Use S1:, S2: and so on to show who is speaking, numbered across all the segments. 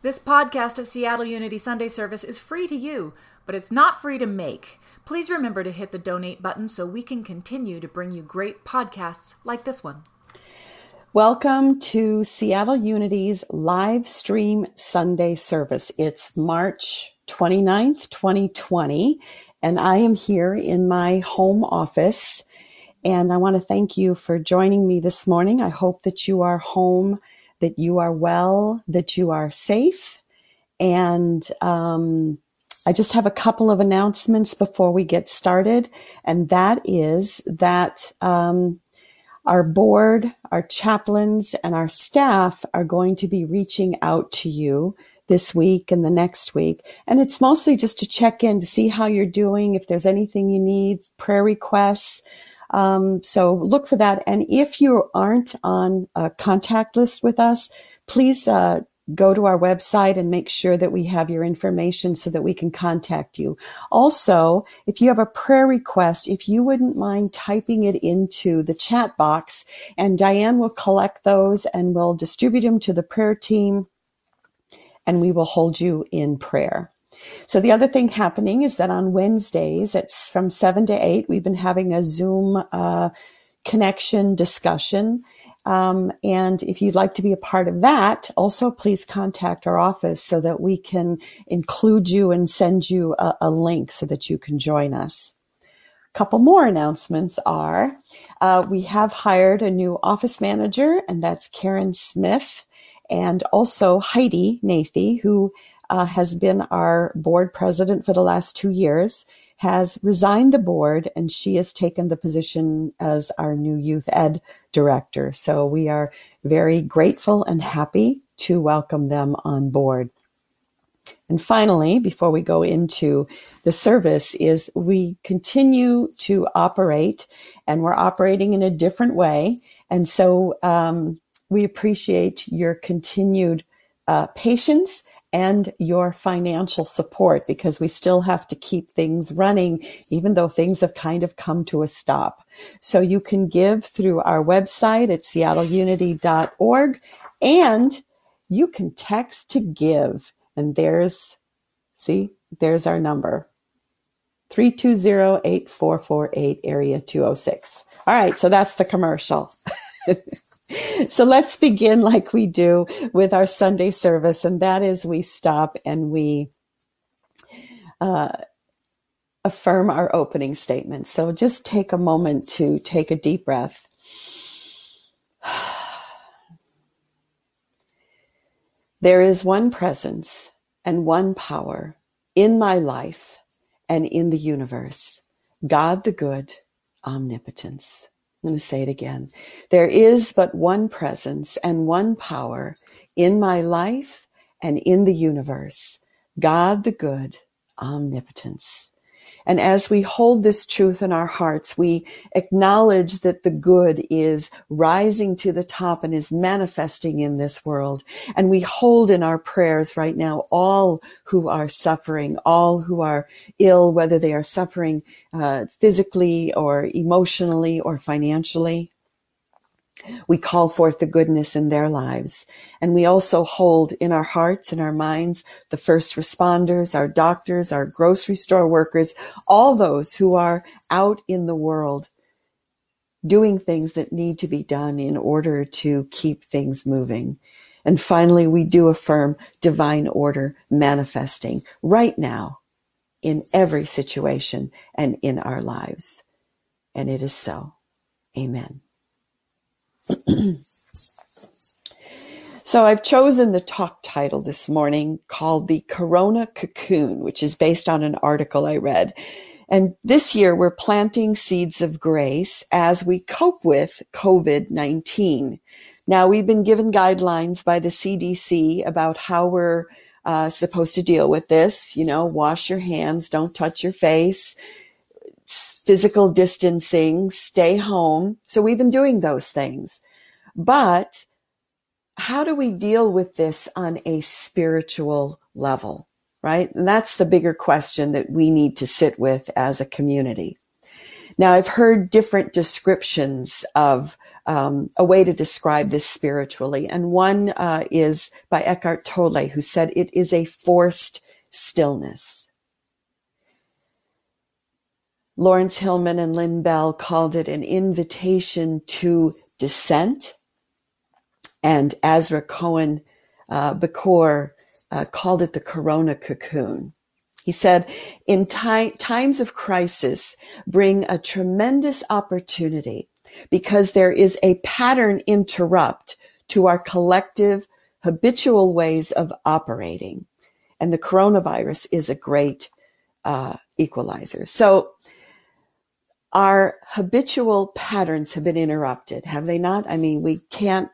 S1: This podcast of Seattle Unity Sunday Service is free to you, but it's not free to make. Please remember to hit the donate button so we can continue to bring you great podcasts like this one.
S2: Welcome to Seattle Unity's live stream Sunday service. It's March 29th, 2020, and I am here in my home office. And I want to thank you for joining me this morning. I hope that you are home, that you are well, that you are safe. And um, I just have a couple of announcements before we get started. And that is that um, our board, our chaplains, and our staff are going to be reaching out to you this week and the next week. And it's mostly just to check in to see how you're doing, if there's anything you need, prayer requests. Um, so look for that. And if you aren't on a contact list with us, please uh, go to our website and make sure that we have your information so that we can contact you. Also, if you have a prayer request, if you wouldn't mind typing it into the chat box and Diane will collect those and will distribute them to the prayer team and we will hold you in prayer. So the other thing happening is that on Wednesdays, it's from seven to eight, we've been having a Zoom uh, connection discussion um, and if you'd like to be a part of that, also please contact our office so that we can include you and send you a, a link so that you can join us. A couple more announcements are uh, we have hired a new office manager, and that's Karen Smith, and also Heidi Nathy, who uh, has been our board president for the last two years has resigned the board and she has taken the position as our new youth ed director. So we are very grateful and happy to welcome them on board. And finally, before we go into the service, is we continue to operate and we're operating in a different way. And so um, we appreciate your continued uh, patience and your financial support because we still have to keep things running, even though things have kind of come to a stop. So you can give through our website at seattleunity.org and you can text to give. And there's, see, there's our number 320 8448 area 206. All right. So that's the commercial. so let's begin like we do with our Sunday service, and that is we stop and we uh, affirm our opening statement. So just take a moment to take a deep breath. There is one presence and one power in my life and in the universe God the good, omnipotence. I'm going to say it again. There is but one presence and one power in my life and in the universe. God the good, omnipotence. And as we hold this truth in our hearts, we acknowledge that the good is rising to the top and is manifesting in this world. And we hold in our prayers right now all who are suffering, all who are ill, whether they are suffering uh, physically or emotionally or financially. We call forth the goodness in their lives. And we also hold in our hearts and our minds the first responders, our doctors, our grocery store workers, all those who are out in the world doing things that need to be done in order to keep things moving. And finally, we do affirm divine order manifesting right now in every situation and in our lives. And it is so. Amen. So I've chosen the talk title this morning called The Corona Cocoon, which is based on an article I read. And this year we're planting seeds of grace as we cope with COVID 19. Now we've been given guidelines by the CDC about how we're uh, supposed to deal with this. You know, wash your hands, don't touch your face, physical distancing, stay home. So we've been doing those things. But how do we deal with this on a spiritual level? Right. And that's the bigger question that we need to sit with as a community. Now, I've heard different descriptions of um, a way to describe this spiritually. And one uh, is by Eckhart Tolle, who said it is a forced stillness. Laurence Hillman and Lynn Bell called it an invitation to descent. And Ezra Cohen uh, Bakor uh, called it the corona cocoon. He said, in ti- times of crisis, bring a tremendous opportunity because there is a pattern interrupt to our collective habitual ways of operating. And the coronavirus is a great uh, equalizer. So our habitual patterns have been interrupted, have they not? I mean, we can't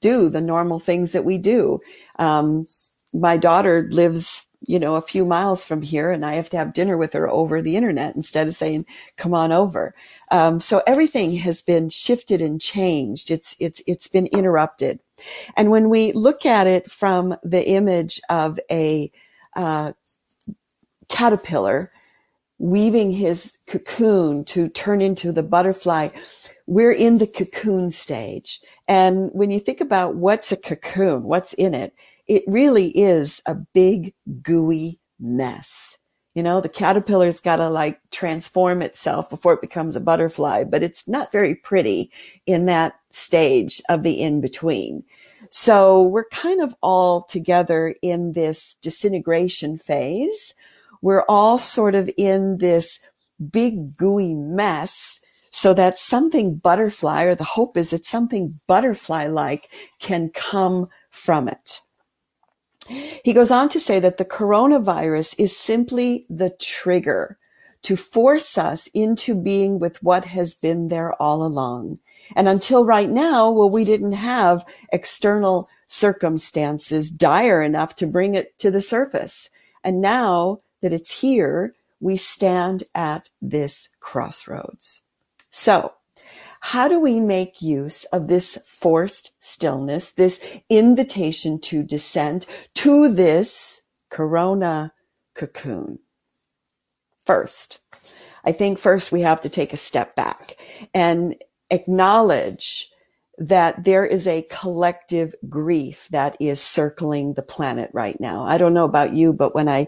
S2: do the normal things that we do. Um, my daughter lives, you know, a few miles from here and I have to have dinner with her over the internet instead of saying, come on over. Um, so everything has been shifted and changed. It's, it's, it's been interrupted. And when we look at it from the image of a, uh, caterpillar weaving his cocoon to turn into the butterfly, we're in the cocoon stage. And when you think about what's a cocoon, what's in it, it really is a big gooey mess. You know, the caterpillar's got to like transform itself before it becomes a butterfly, but it's not very pretty in that stage of the in between. So we're kind of all together in this disintegration phase. We're all sort of in this big gooey mess so that something butterfly or the hope is that something butterfly like can come from it. He goes on to say that the coronavirus is simply the trigger to force us into being with what has been there all along. And until right now, well, we didn't have external circumstances dire enough to bring it to the surface. And now that it's here, we stand at this crossroads. So how do we make use of this forced stillness, this invitation to descend to this corona cocoon? First, I think first we have to take a step back and acknowledge that there is a collective grief that is circling the planet right now. I don't know about you, but when I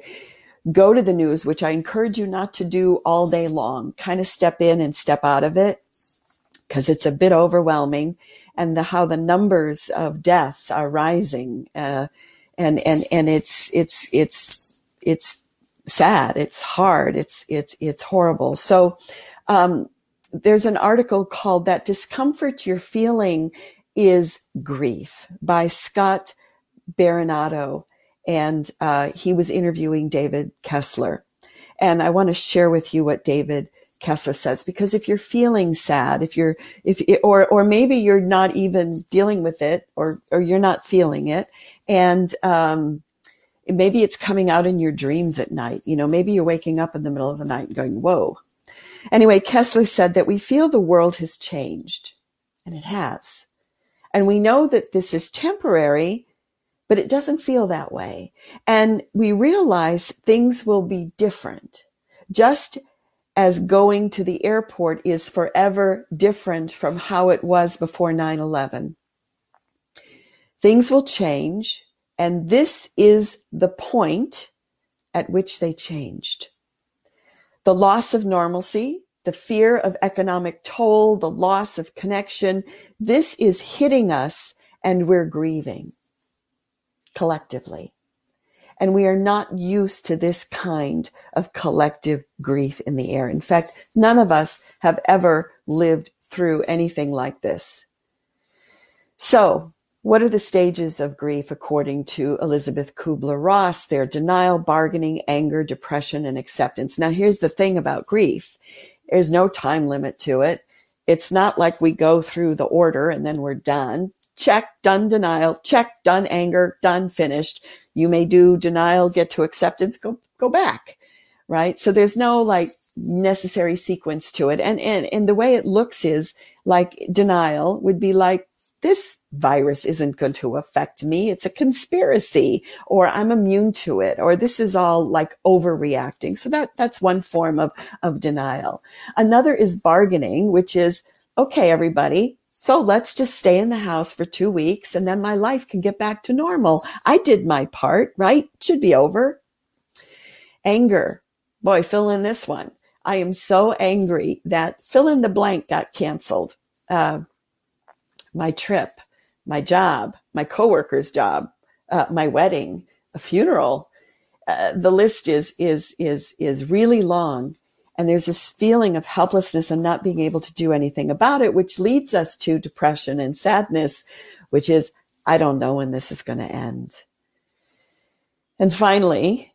S2: go to the news, which I encourage you not to do all day long, kind of step in and step out of it because it's a bit overwhelming and the, how the numbers of deaths are rising. Uh, and, and, and it's, it's, it's, it's sad. It's hard. It's, it's, it's horrible. So, um, there's an article called that discomfort you're feeling is grief by Scott Berinato. And, uh, he was interviewing David Kessler. And I want to share with you what David Kessler says, because if you're feeling sad, if you're, if, or, or maybe you're not even dealing with it or, or you're not feeling it and, um, maybe it's coming out in your dreams at night. You know, maybe you're waking up in the middle of the night and going, whoa. Anyway, Kessler said that we feel the world has changed and it has. And we know that this is temporary, but it doesn't feel that way. And we realize things will be different. Just as going to the airport is forever different from how it was before 9 11. Things will change, and this is the point at which they changed. The loss of normalcy, the fear of economic toll, the loss of connection, this is hitting us and we're grieving collectively. And we are not used to this kind of collective grief in the air. In fact, none of us have ever lived through anything like this. So, what are the stages of grief according to Elisabeth Kübler-Ross? They're denial, bargaining, anger, depression, and acceptance. Now, here's the thing about grief there's no time limit to it. It's not like we go through the order and then we're done. Check, done denial, check, done anger, done finished. You may do denial, get to acceptance, go, go back. Right. So there's no like necessary sequence to it. And, and, and the way it looks is like denial would be like, this virus isn't going to affect me. It's a conspiracy or I'm immune to it or this is all like overreacting. So that, that's one form of, of denial. Another is bargaining, which is, okay, everybody, So let's just stay in the house for two weeks and then my life can get back to normal. I did my part, right? Should be over. Anger. Boy, fill in this one. I am so angry that fill in the blank got canceled. Uh, my trip, my job, my coworker's job, uh, my wedding, a funeral. Uh, the list is is is is really long, and there's this feeling of helplessness and not being able to do anything about it, which leads us to depression and sadness, which is I don't know when this is going to end. And finally,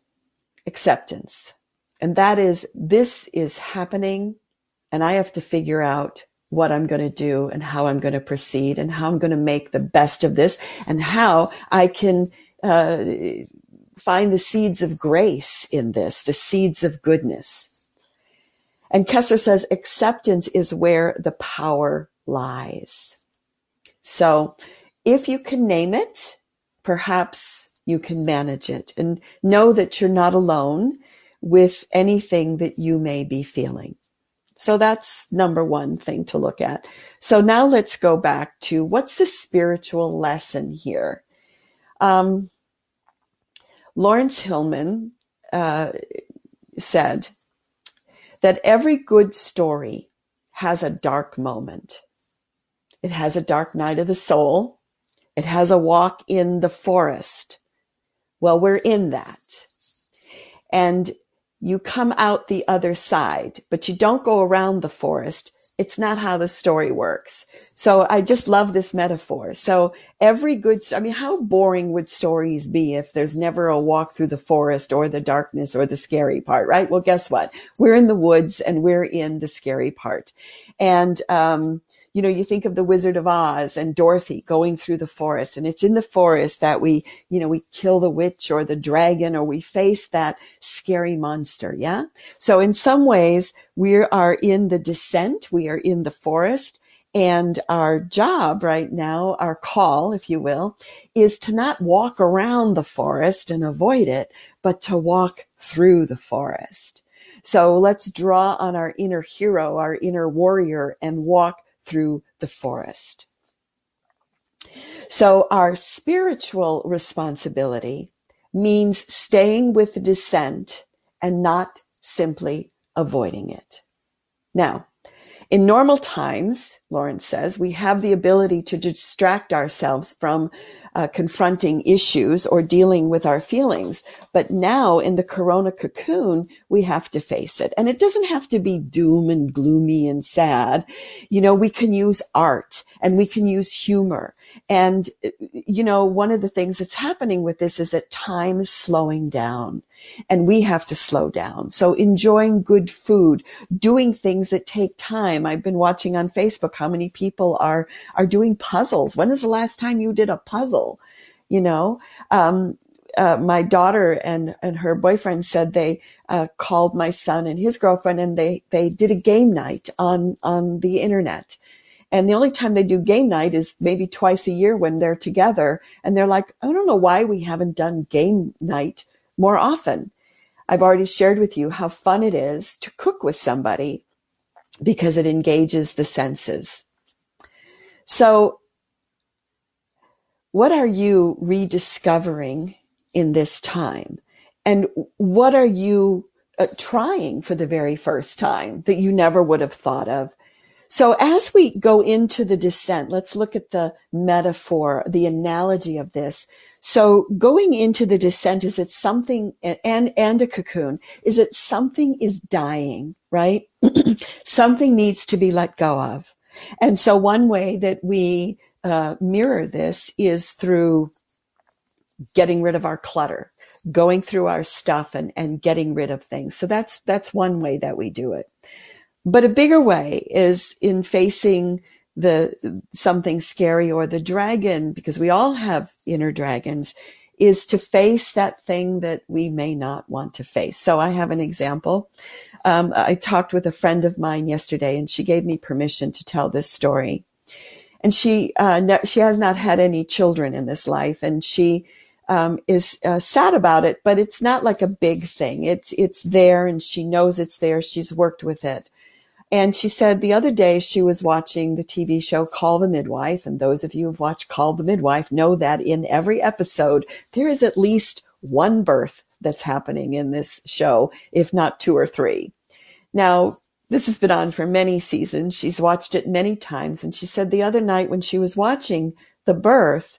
S2: acceptance. And that is, this is happening and I have to figure out what I'm going to do and how I'm going to proceed and how I'm going to make the best of this and how I can uh, find the seeds of grace in this, the seeds of goodness. And Kessler says acceptance is where the power lies. So if you can name it, perhaps you can manage it and know that you're not alone with anything that you may be feeling. So that's number one thing to look at. So now let's go back to what's the spiritual lesson here? Um, Laurence Hillman uh, said that every good story has a dark moment. It has a dark night of the soul. It has a walk in the forest. Well, we're in that. And you come out the other side, but you don't go around the forest. It's not how the story works. So I just love this metaphor. So every good, I mean, how boring would stories be if there's never a walk through the forest or the darkness or the scary part, right? Well, guess what? We're in the woods and we're in the scary part. And, um, you know, you think of the Wizard of Oz and Dorothy going through the forest and it's in the forest that we, you know, we kill the witch or the dragon or we face that scary monster. Yeah. So in some ways we are in the descent. We are in the forest and our job right now, our call, if you will, is to not walk around the forest and avoid it, but to walk through the forest. So let's draw on our inner hero, our inner warrior and walk through the forest. So our spiritual responsibility means staying with the descent and not simply avoiding it. Now, in normal times, Laurence says, we have the ability to distract ourselves from uh, confronting issues or dealing with our feelings. But now in the corona cocoon, we have to face it. And it doesn't have to be doom and gloomy and sad. You know, we can use art and we can use humor and, you know, one of the things that's happening with this is that time is slowing down and we have to slow down. So enjoying good food, doing things that take time. I've been watching on Facebook how many people are, are doing puzzles. When is the last time you did a puzzle? You know, um, uh, my daughter and and her boyfriend said they uh, called my son and his girlfriend and they they did a game night on on the internet and the only time they do game night is maybe twice a year when they're together. And they're like, I don't know why we haven't done game night more often. I've already shared with you how fun it is to cook with somebody because it engages the senses. So, what are you rediscovering in this time? And what are you uh, trying for the very first time that you never would have thought of? So as we go into the descent, let's look at the metaphor, the analogy of this. So going into the descent, is it something and, and a cocoon? Is it something is dying, right? something needs to be let go of. And so one way that we uh, mirror this is through getting rid of our clutter, going through our stuff and, and getting rid of things. So that's, that's one way that we do it. But a bigger way is in facing the something scary or the dragon, because we all have inner dragons, is to face that thing that we may not want to face. So I have an example. Um, I talked with a friend of mine yesterday, and she gave me permission to tell this story. And she uh, she has not had any children in this life, and she um, is uh, sad about it. But it's not like a big thing. It's it's there, and she knows it's there. She's worked with it And she said the other day she was watching the TV show Call the Midwife. And those of you who've watched Call the Midwife know that in every episode, there is at least one birth that's happening in this show, if not two or three. Now, this has been on for many seasons. She's watched it many times. And she said the other night when she was watching the birth,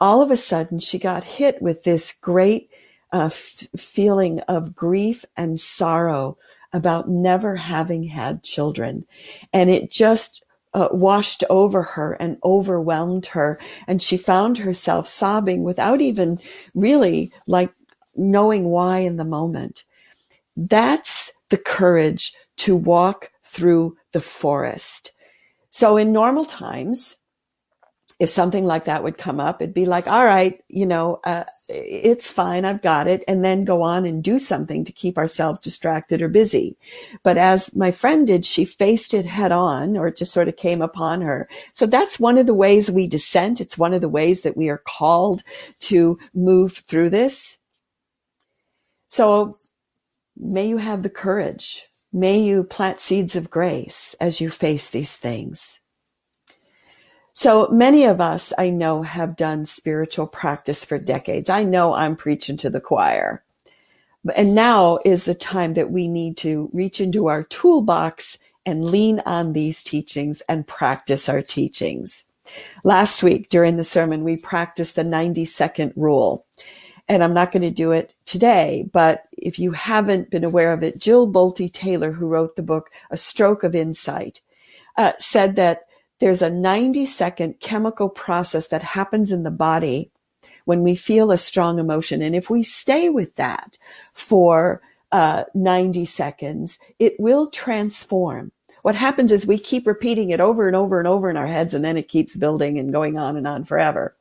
S2: all of a sudden she got hit with this great uh, f- feeling of grief and sorrow about never having had children. And it just uh, washed over her and overwhelmed her. And she found herself sobbing without even really like knowing why in the moment. That's the courage to walk through the forest. So in normal times, if something like that would come up, it'd be like, all right, you know, uh, it's fine. I've got it. And then go on and do something to keep ourselves distracted or busy. But as my friend did, she faced it head on or it just sort of came upon her. So that's one of the ways we dissent. It's one of the ways that we are called to move through this. So may you have the courage. May you plant seeds of grace as you face these things. So many of us I know have done spiritual practice for decades. I know I'm preaching to the choir. And now is the time that we need to reach into our toolbox and lean on these teachings and practice our teachings. Last week during the sermon, we practiced the 90 second rule. And I'm not going to do it today, but if you haven't been aware of it, Jill Bolte Taylor, who wrote the book, A Stroke of Insight, uh, said that there's a 90 second chemical process that happens in the body when we feel a strong emotion. And if we stay with that for uh, 90 seconds, it will transform. What happens is we keep repeating it over and over and over in our heads, and then it keeps building and going on and on forever.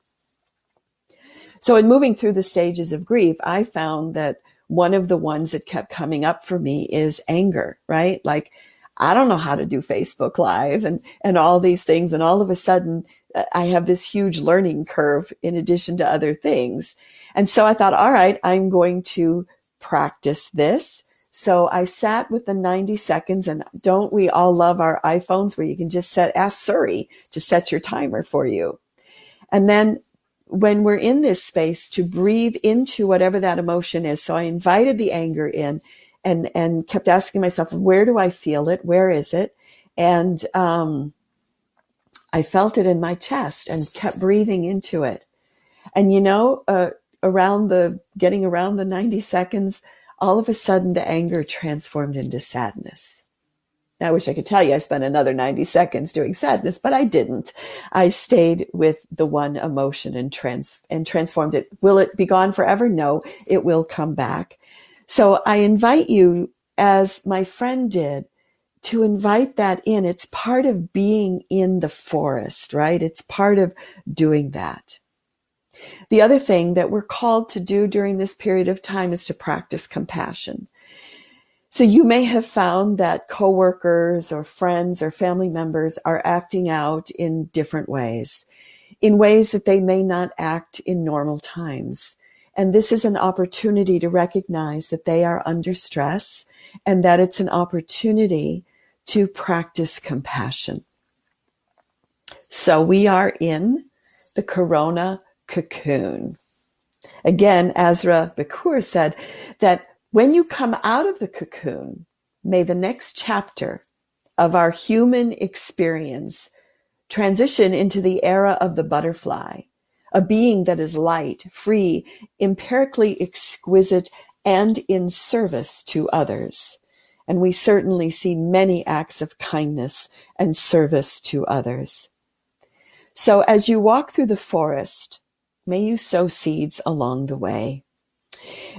S2: So, in moving through the stages of grief, I found that one of the ones that kept coming up for me is anger, right? Like, I don't know how to do Facebook Live and, and all these things. And all of a sudden, uh, I have this huge learning curve in addition to other things. And so I thought, all right, I'm going to practice this. So I sat with the 90 seconds and don't we all love our iPhones where you can just set, ask Siri to set your timer for you. And then when we're in this space to breathe into whatever that emotion is. So I invited the anger in and and kept asking myself, where do I feel it? Where is it? And um, I felt it in my chest and kept breathing into it. And you know, uh, around the getting around the 90 seconds, all of a sudden the anger transformed into sadness. I wish I could tell you I spent another 90 seconds doing sadness, but I didn't. I stayed with the one emotion and trans and transformed it. Will it be gone forever? No, it will come back. So I invite you, as my friend did, to invite that in. It's part of being in the forest, right? It's part of doing that. The other thing that we're called to do during this period of time is to practice compassion. So you may have found that coworkers or friends or family members are acting out in different ways, in ways that they may not act in normal times. And this is an opportunity to recognize that they are under stress and that it's an opportunity to practice compassion. So we are in the corona cocoon. Again, Asra Bakur said that when you come out of the cocoon, may the next chapter of our human experience transition into the era of the butterfly a being that is light, free, empirically exquisite, and in service to others. And we certainly see many acts of kindness and service to others. So as you walk through the forest, may you sow seeds along the way.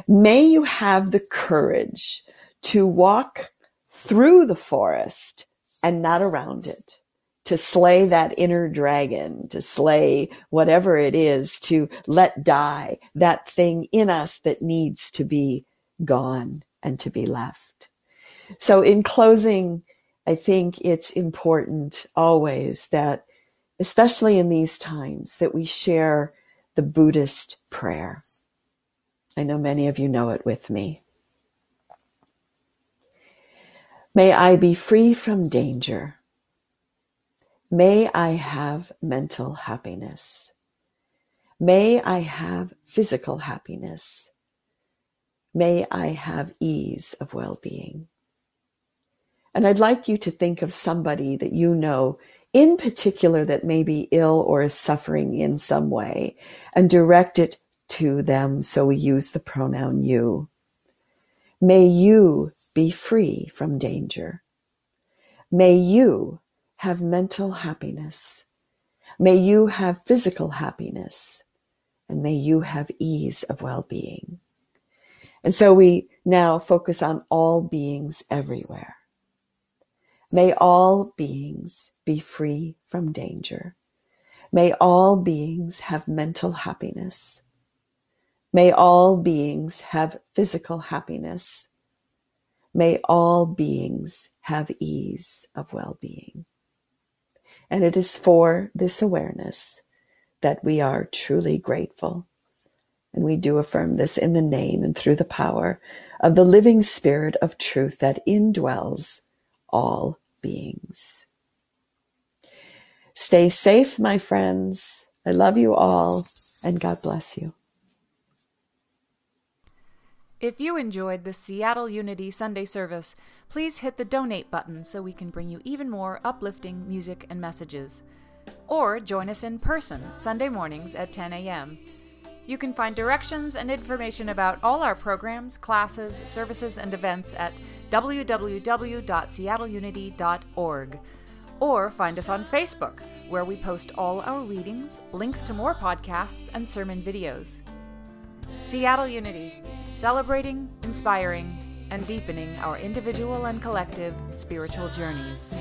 S2: May you have the courage to walk through the forest and not around it to slay that inner dragon, to slay whatever it is, to let die that thing in us that needs to be gone and to be left. So in closing, I think it's important always that, especially in these times, that we share the Buddhist prayer. I know many of you know it with me. May I be free from danger. May I have mental happiness. May I have physical happiness. May I have ease of well being. And I'd like you to think of somebody that you know in particular that may be ill or is suffering in some way and direct it to them. So we use the pronoun you. May you be free from danger. May you have mental happiness. May you have physical happiness. And may you have ease of well being. And so we now focus on all beings everywhere. May all beings be free from danger. May all beings have mental happiness. May all beings have physical happiness. May all beings have ease of well being. And it is for this awareness that we are truly grateful. And we do affirm this in the name and through the power of the living spirit of truth that indwells all beings. Stay safe, my friends. I love you all, and God bless you.
S1: If you enjoyed the Seattle Unity Sunday service, please hit the donate button so we can bring you even more uplifting music and messages. Or join us in person Sunday mornings at 10 a.m. You can find directions and information about all our programs, classes, services, and events at www.seattleunity.org. Or find us on Facebook, where we post all our readings, links to more podcasts, and sermon videos. Seattle Unity, celebrating, inspiring, and deepening our individual and collective spiritual journeys.